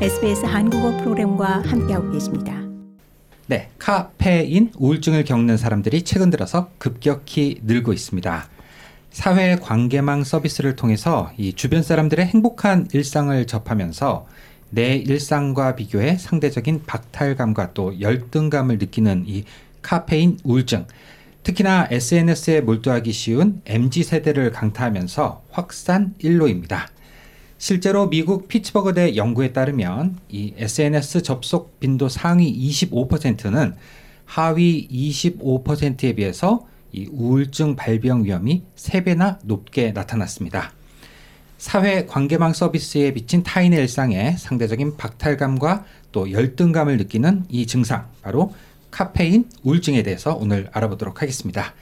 SBS 한국어 프로그램과 함께하고 계십니다. 네, 카페인 우울증을 겪는 사람들이 최근 들어서 급격히 늘고 있습니다. 사회 관계망 서비스를 통해서 이 주변 사람들의 행복한 일상을 접하면서 내 일상과 비교해 상대적인 박탈감과 또 열등감을 느끼는 이 카페인 우울증. 특히나 SNS에 몰두하기 쉬운 MZ 세대를 강타하면서 확산 일로입니다. 실제로 미국 피츠버그대 연구에 따르면 이 SNS 접속 빈도 상위 25%는 하위 25%에 비해서 이 우울증 발병 위험이 3배나 높게 나타났습니다. 사회 관계망 서비스에 비친 타인의 일상에 상대적인 박탈감과 또 열등감을 느끼는 이 증상, 바로 카페인 우울증에 대해서 오늘 알아보도록 하겠습니다.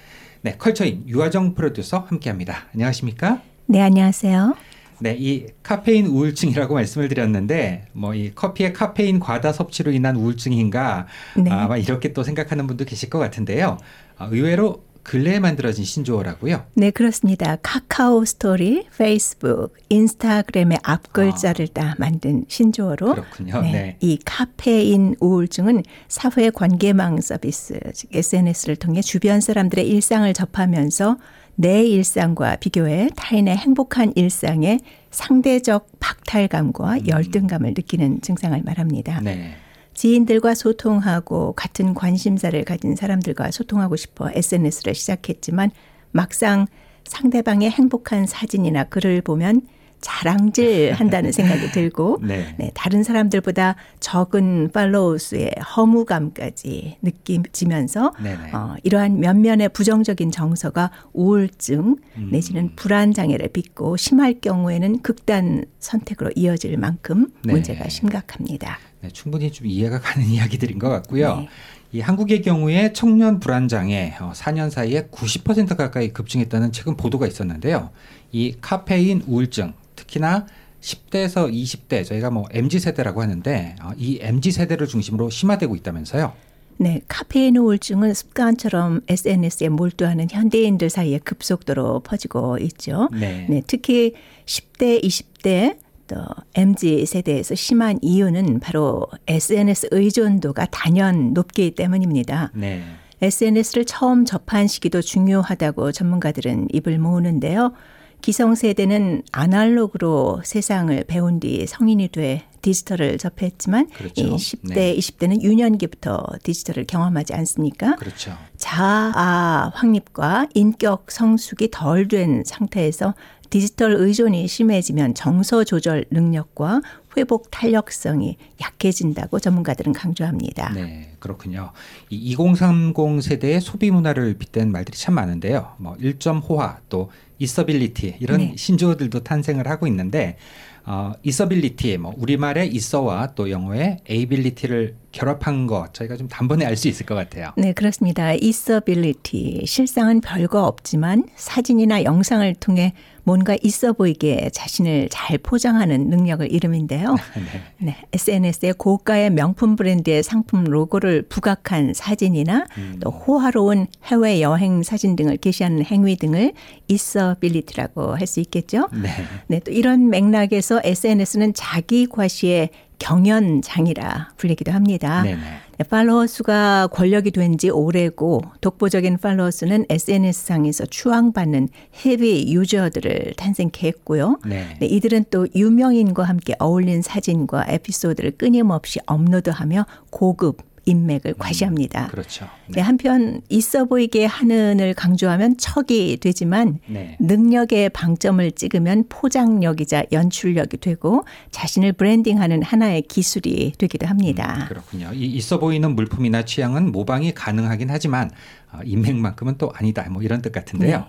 네, 컬처인 유아정 프로듀서 함께합니다. 안녕하십니까? 네, 안녕하세요. 네, 이 카페인 우울증이라고 말씀을 드렸는데 뭐 이 커피의 카페인 과다 섭취로 인한 우울증인가 네. 아마 이렇게 또 생각하는 분도 계실 것 같은데요. 아, 의외로 근래에 만들어진 신조어라고요? 네, 그렇습니다. 카카오 스토리, 페이스북, 인스타그램의 앞글자를 아, 다 만든 신조어로 그렇군요. 네, 네. 이 카페인 우울증은 사회 관계망 서비스, 즉 SNS를 통해 주변 사람들의 일상을 접하면서 내 일상과 비교해 타인의 행복한 일상에 상대적 박탈감과 음. 열등감을 느끼는 증상을 말합니다. 네. 지인들과 소통하고 같은 관심사를 가진 사람들과 소통하고 싶어 SNS를 시작했지만 막상 상대방의 행복한 사진이나 글을 보면 자랑질 한다는 생각이 들고 네. 네, 다른 사람들보다 적은 팔로우 수의 허무감까지 느끼면서 어, 이러한 면면의 부정적인 정서가 우울증 음. 내지는 불안 장애를 빚고 심할 경우에는 극단 선택으로 이어질 만큼 네. 문제가 심각합니다. 네, 충분히 좀 이해가 가는 이야기들인 것 같고요. 네. 이 한국의 경우에 청년 불안 장애 4년 어, 사이에 90% 가까이 급증했다는 최근 보도가 있었는데요. 이 카페인 우울증 특히나 10대에서 20대 저희가 뭐 MZ 세대라고 하는데 어, 이 MZ 세대를 중심으로 심화되고 있다면서요. 네, 카페인 우울증은 습관처럼 SNS에 몰두하는 현대인들 사이에 급속도로 퍼지고 있죠. 네. 네 특히 10대, 20대 또 MZ 세대에서 심한 이유는 바로 SNS 의존도가 단연 높기 때문입니다. 네. SNS를 처음 접한 시기도 중요하다고 전문가들은 입을 모으는데요. 기성세대는 아날로그로 세상을 배운 뒤 성인이 돼 디지털을 접했지만 그렇죠. 이 10대, 네. 20대는 유년기부터 디지털을 경험하지 않습니까? 그렇죠. 자아 확립과 인격 성숙이 덜 된 상태에서 디지털 의존이 심해지면 정서 조절 능력과 회복 탄력성이 약해진다고 전문가들은 강조합니다. 네, 그렇군요. 이 2030 세대의 소비 문화를 빗댄 말들이 참 많은데요. 뭐 1점 호화 또 있어빌리티 이런 네. 신조어들도 탄생을 하고 있는데 어, 있어빌리티 뭐 우리말의 있어와 또 영어의 ability를 결합한 것 저희가 좀 단번에 알 수 있을 것 같아요. 네, 그렇습니다. 있어빌리티 실상은 별거 없지만 사진이나 영상을 통해 뭔가 있어 보이게 자신을 잘 포장하는 능력을 이름인데요. 네. 네. SNS에 고가의 명품 브랜드의 상품 로고를 부각한 사진이나 음. 또 호화로운 해외 여행 사진 등을 게시하는 행위 등을 있어빌리티라고 할 수 있겠죠. 네. 네. 또 이런 맥락에서 SNS는 자기 과시의 경연장이라 불리기도 합니다. 네네. 네, 팔로워 수가 권력이 된 지 오래고 독보적인 팔로워 수는 SNS상에서 추앙받는 헤비 유저들을 탄생케 했고요. 네. 네, 이들은 또 유명인과 함께 어울린 사진과 에피소드를 끊임없이 업로드하며 고급 인맥을 음, 과시합니다. 음, 그렇죠. 네. 네. 한편 있어 보이게 하는을 강조하면 척이 되지만 네. 능력의 방점을 찍으면 포장력이자 연출력이 되고 자신을 브랜딩하는 하나의 기술이 되기도 합니다. 음, 그렇군요. 이 있어 보이는 물품이나 취향은 모방이 가능하긴 하지만 어, 인맥만큼은 또 아니다. 뭐 이런 뜻 같은데요. 네.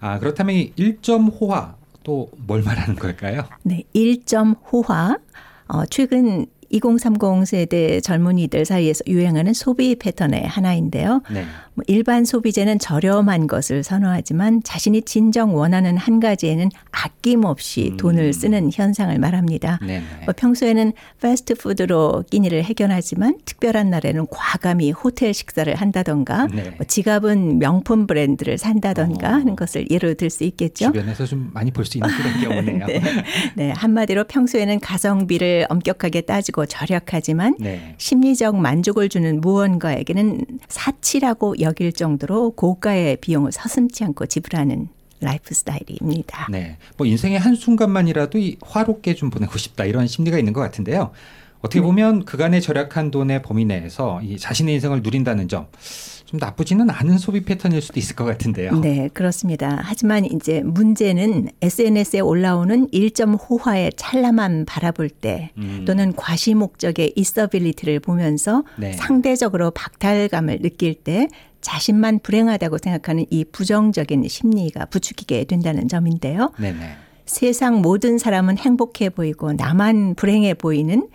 아, 그렇다면 1점 호화 또 뭘 말하는 걸까요? 네, 1점 호화. 어, 최근 2030 세대 젊은이들 사이에서 유행하는 소비 패턴의 하나인데요. 네. 뭐 일반 소비재는 저렴한 것을 선호하지만 자신이 진정 원하는 한 가지에는 아낌없이 음. 돈을 쓰는 현상을 말합니다. 뭐 평소에는 패스트푸드로 끼니를 해결하지만 특별한 날에는 과감히 호텔 식사를 한다던가 네. 뭐 지갑은 명품 브랜드를 산다던가 어. 하는 것을 예로 들 수 있겠죠. 주변에서 좀 많이 볼 수 있는 그런 경우네요. 네. 네. 한마디로 평소에는 가성비를 엄격하게 따지고 값지고 절약하지만 네. 심리적 만족을 주는 무언가에게는 사치라고 여길 정도로 고가의 비용을 서슴지 않고 지불하는 라이프 스타일입니다. 네. 뭐 인생의 한순간만이라도 이 호화롭게 좀 보내고 싶다 이런 심리가 있는 것 같은데요. 어떻게 네. 보면 그간의 절약한 돈의 범위 내에서 이 자신의 인생을 누린다는 점 좀 나쁘지는 않은 소비 패턴일 수도 있을 것 같은데요. 네, 그렇습니다. 하지만 이제 문제는 SNS에 올라오는 1점 호화의 찰나만 바라볼 때 음. 또는 과시 목적의 있어빌리티를 보면서 네. 상대적으로 박탈감을 느낄 때 자신만 불행하다고 생각하는 이 부정적인 심리가 부추기게 된다는 점인데요. 네네. 세상 모든 사람은 행복해 보이고 나만 불행해 보이는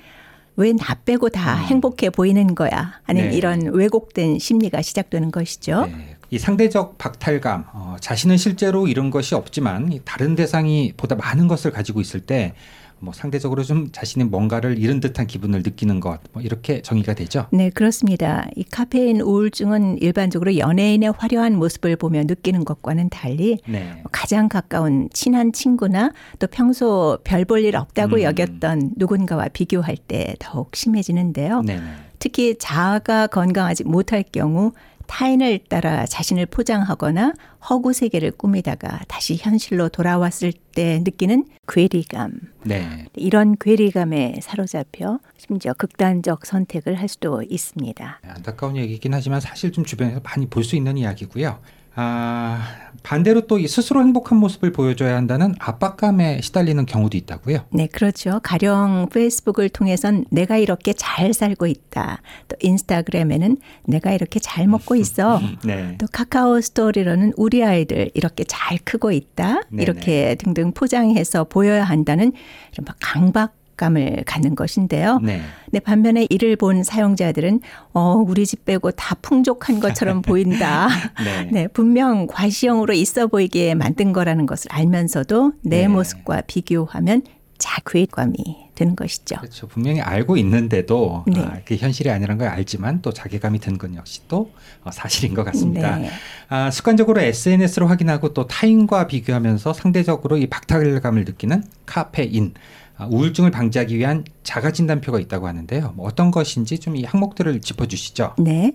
왜 나 빼고 다 행복해 보이는 거야 하는 음. 네. 이런 왜곡된 심리가 시작되는 것이죠. 네. 이 상대적 박탈감, 어, 자신은 실제로 이런 것이 없지만 이 다른 대상이 보다 많은 것을 가지고 있을 때 뭐 상대적으로 좀 자신의 뭔가를 잃은 듯한 기분을 느끼는 것, 뭐 이렇게 정의가 되죠. 네, 그렇습니다. 이 카페인 우울증은 일반적으로 연예인의 화려한 모습을 보며 느끼는 것과는 달리 네. 가장 가까운 친한 친구나 또 평소 별 볼 일 없다고 음. 여겼던 누군가와 비교할 때 더욱 심해지는데요. 네네. 특히 자아가 건강하지 못할 경우 타인을 따라 자신을 포장하거나 허구 세계를 꾸미다가 다시 현실로 돌아왔을 때 느끼는 괴리감. 네. 이런 괴리감에 사로잡혀 심지어 극단적 선택을 할 수도 있습니다. 안타까운 얘기긴 하지만 사실 좀 주변에서 많이 볼 수 있는 이야기고요. 아, 반대로 또 이 스스로 행복한 모습을 보여줘야 한다는 압박감에 시달리는 경우도 있다고요. 네, 그렇죠. 가령 페이스북을 통해선 내가 이렇게 잘 살고 있다. 또 인스타그램에는 내가 이렇게 잘 먹고 있어. 네. 또 카카오 스토리로는 우리 아이들 이렇게 잘 크고 있다. 네네. 이렇게 등등 포장해서 보여야 한다는 이런 막 강박 감을 갖는 것인데요. 네. 네, 반면에 이를 본 사용자들은 어, 우리 집 빼고 다 풍족한 것처럼 보인다. 네. 네, 분명 과시형으로 있어 보이게 만든 거라는 것을 알면서도 내 네. 모습과 비교하면 자괴감이 드는 것이죠. 그렇죠. 분명히 알고 있는데도 네. 아, 그게 현실이 아니라는 걸 알지만 또 자괴감이 드는 건 역시 또 어, 사실인 것 같습니다. 네. 아, 습관적으로 SNS로 확인하고 또 타인과 비교하면서 상대적으로 이 박탈감을 느끼는 카페인. 아, 우울증을 방지하기 위한 자가 진단표가 있다고 하는데요. 뭐 어떤 것인지 좀 이 항목들을 짚어주시죠. 네.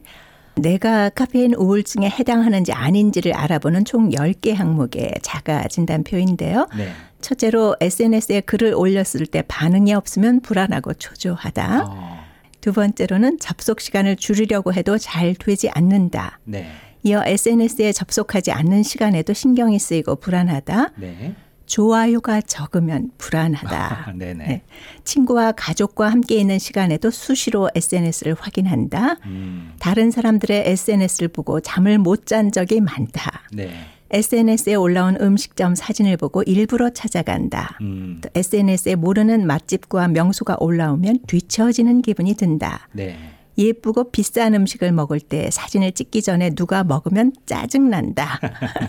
내가 카페인 우울증에 해당하는지 아닌지를 알아보는 총 10개 항목의 자가 진단표인데요. 네. 첫째로 SNS에 글을 올렸을 때 반응이 없으면 불안하고 초조하다. 어, 두 번째로는 접속 시간을 줄이려고 해도 잘 되지 않는다. 네. 이어 SNS에 접속하지 않는 시간에도 신경이 쓰이고 불안하다. 네. 좋아요가 적으면 불안하다. 아. 네. 친구와 가족과 함께 있는 시간에도 수시로 SNS를 확인한다. 음, 다른 사람들의 SNS를 보고 잠을 못 잔 적이 많다. 네. SNS에 올라온 음식점 사진을 보고 일부러 찾아간다. 음, 또 SNS에 모르는 맛집과 명소가 올라오면 뒤처지는 기분이 든다. 네. 예쁘고 비싼 음식을 먹을 때 사진을 찍기 전에 누가 먹으면 짜증난다.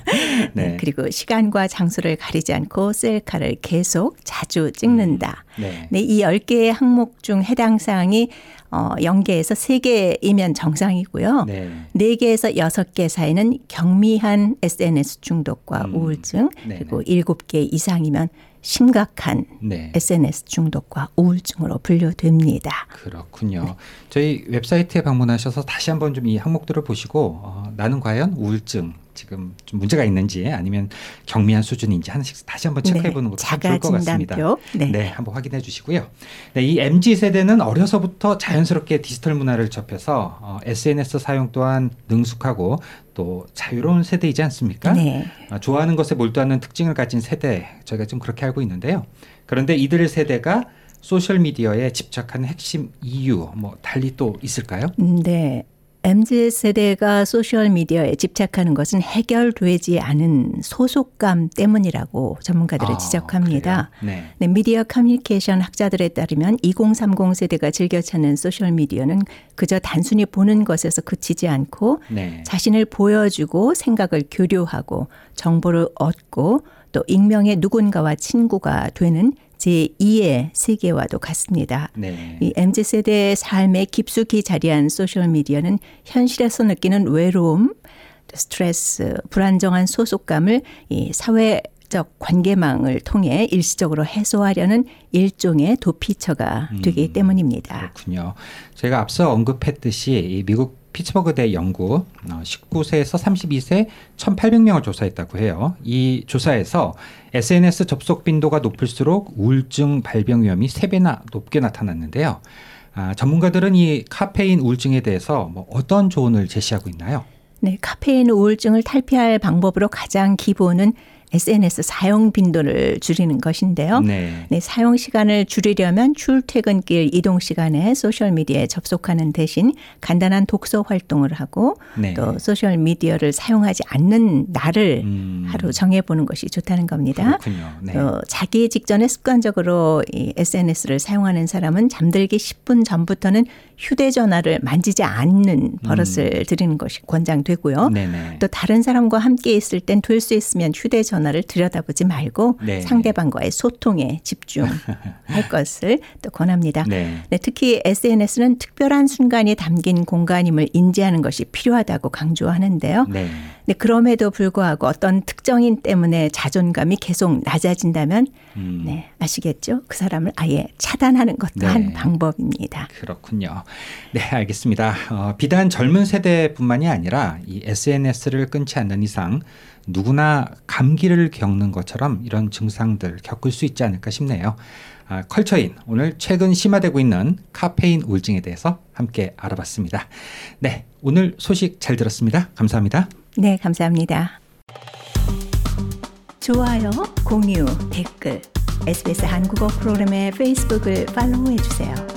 네. 그리고 시간과 장소를 가리지 않고 셀카를 계속 자주 찍는다. 네. 네, 이 10개의 항목 중 해당 사항이 어, 0개에서 3개이면 정상이고요. 네. 네 개에서 여섯 개 사이는 경미한 SNS 중독과 음, 우울증 네네. 그리고 일곱 개 이상이면 심각한 네. SNS 중독과 우울증으로 분류됩니다. 그렇군요. 저희 웹사이트에 방문하셔서 다시 한번 좀 이 항목들을 보시고 어, 나는 과연 우울증 지금 좀 문제가 있는지 아니면 경미한 수준인지 하나씩 다시 한번 체크해 보는 것도 참 좋을 것 같습니다. 네. 네. 네, 한번 확인해 주시고요. 네, 이 MZ 세대는 어려서부터 자연스럽게 디지털 문화를 접해서 어, SNS 사용 또한 능숙하고 또 자유로운 세대이지 않습니까? 네. 아, 좋아하는 것에 몰두하는 특징을 가진 세대 저희가 좀 그렇게 알고 있는데요. 그런데 이들 세대가 소셜 미디어에 집착하는 핵심 이유 뭐 달리 또 있을까요? 음, 네. MZ 세대가 소셜 미디어에 집착하는 것은 해결되지 않은 소속감 때문이라고 전문가들은 아, 지적합니다. 네. 네, 미디어 커뮤니케이션 학자들에 따르면 2030 세대가 즐겨 찾는 소셜 미디어는 그저 단순히 보는 것에서 그치지 않고 네. 자신을 보여주고 생각을 교류하고 정보를 얻고 또 익명의 누군가와 친구가 되는 제2의 세계와도 같습니다. 네. 이 MZ 세대의 삶에 깊숙이 자리한 소셜 미디어는 현실에서 느끼는 외로움, 또 스트레스, 불안정한 소속감을 이 사회 사회 적 관계망을 통해 일시적으로 해소하려는 일종의 도피처가 음, 되기 때문입니다. 그렇군요. 저희가 앞서 언급했듯이 이 미국 피츠버그 대 연구 19세에서 32세 1,800명을 조사했다고 해요. 이 조사에서 SNS 접속 빈도가 높을수록 우울증 발병 위험이 3배나 높게 나타났는데요. 아, 전문가들은 이 카페인 우울증에 대해서 뭐 어떤 조언을 제시하고 있나요? 네, 카페인 우울증을 탈피할 방법으로 가장 기본은 SNS 사용 빈도를 줄이는 것인데요. 네. 네, 사용 시간을 줄이려면 출퇴근길 이동 시간에 소셜 미디어에 접속하는 대신 간단한 독서 활동을 하고 네. 또 소셜 미디어를 사용하지 않는 날을 음, 하루 정해 보는 것이 좋다는 겁니다. 그렇군요. 네. 어, 자기 직전에 습관적으로 이 SNS를 사용하는 사람은 잠들기 10분 전부터는 휴대전화를 만지지 않는 버릇을 들이는 것이 권장되고요. 음. 네네. 또 다른 사람과 함께 있을 땐 될 수 있으면 휴대전화 를 들여다보지 말고 네. 상대방과의 소통에 집중할 것을 또 권합니다. 네. 네, 특히 SNS는 특별한 순간이 담긴 공간임을 인지하는 것이 필요하다고 강조하는데요. 네. 네, 그럼에도 불구하고 어떤 특정인 때문에 자존감이 계속 낮아진다면 음, 네, 아시겠죠? 그 사람을 아예 차단하는 것도 네. 한 방법입니다. 그렇군요. 네, 알겠습니다. 어, 비단 젊은 세대뿐만이 아니라 이 SNS를 끊지 않는 이상 누구나 감기를 겪는 것처럼 이런 증상들 겪을 수 있지 않을까 싶네요. 아, 컬처인 오늘 최근 심화되고 있는 카페인 우울증에 대해서 함께 알아봤습니다. 네, 오늘 소식 잘 들었습니다. 감사합니다. 네, 감사합니다. 좋아요, 공유, 댓글, SBS 한국어 프로그램의 페이스북을 팔로우해 주세요.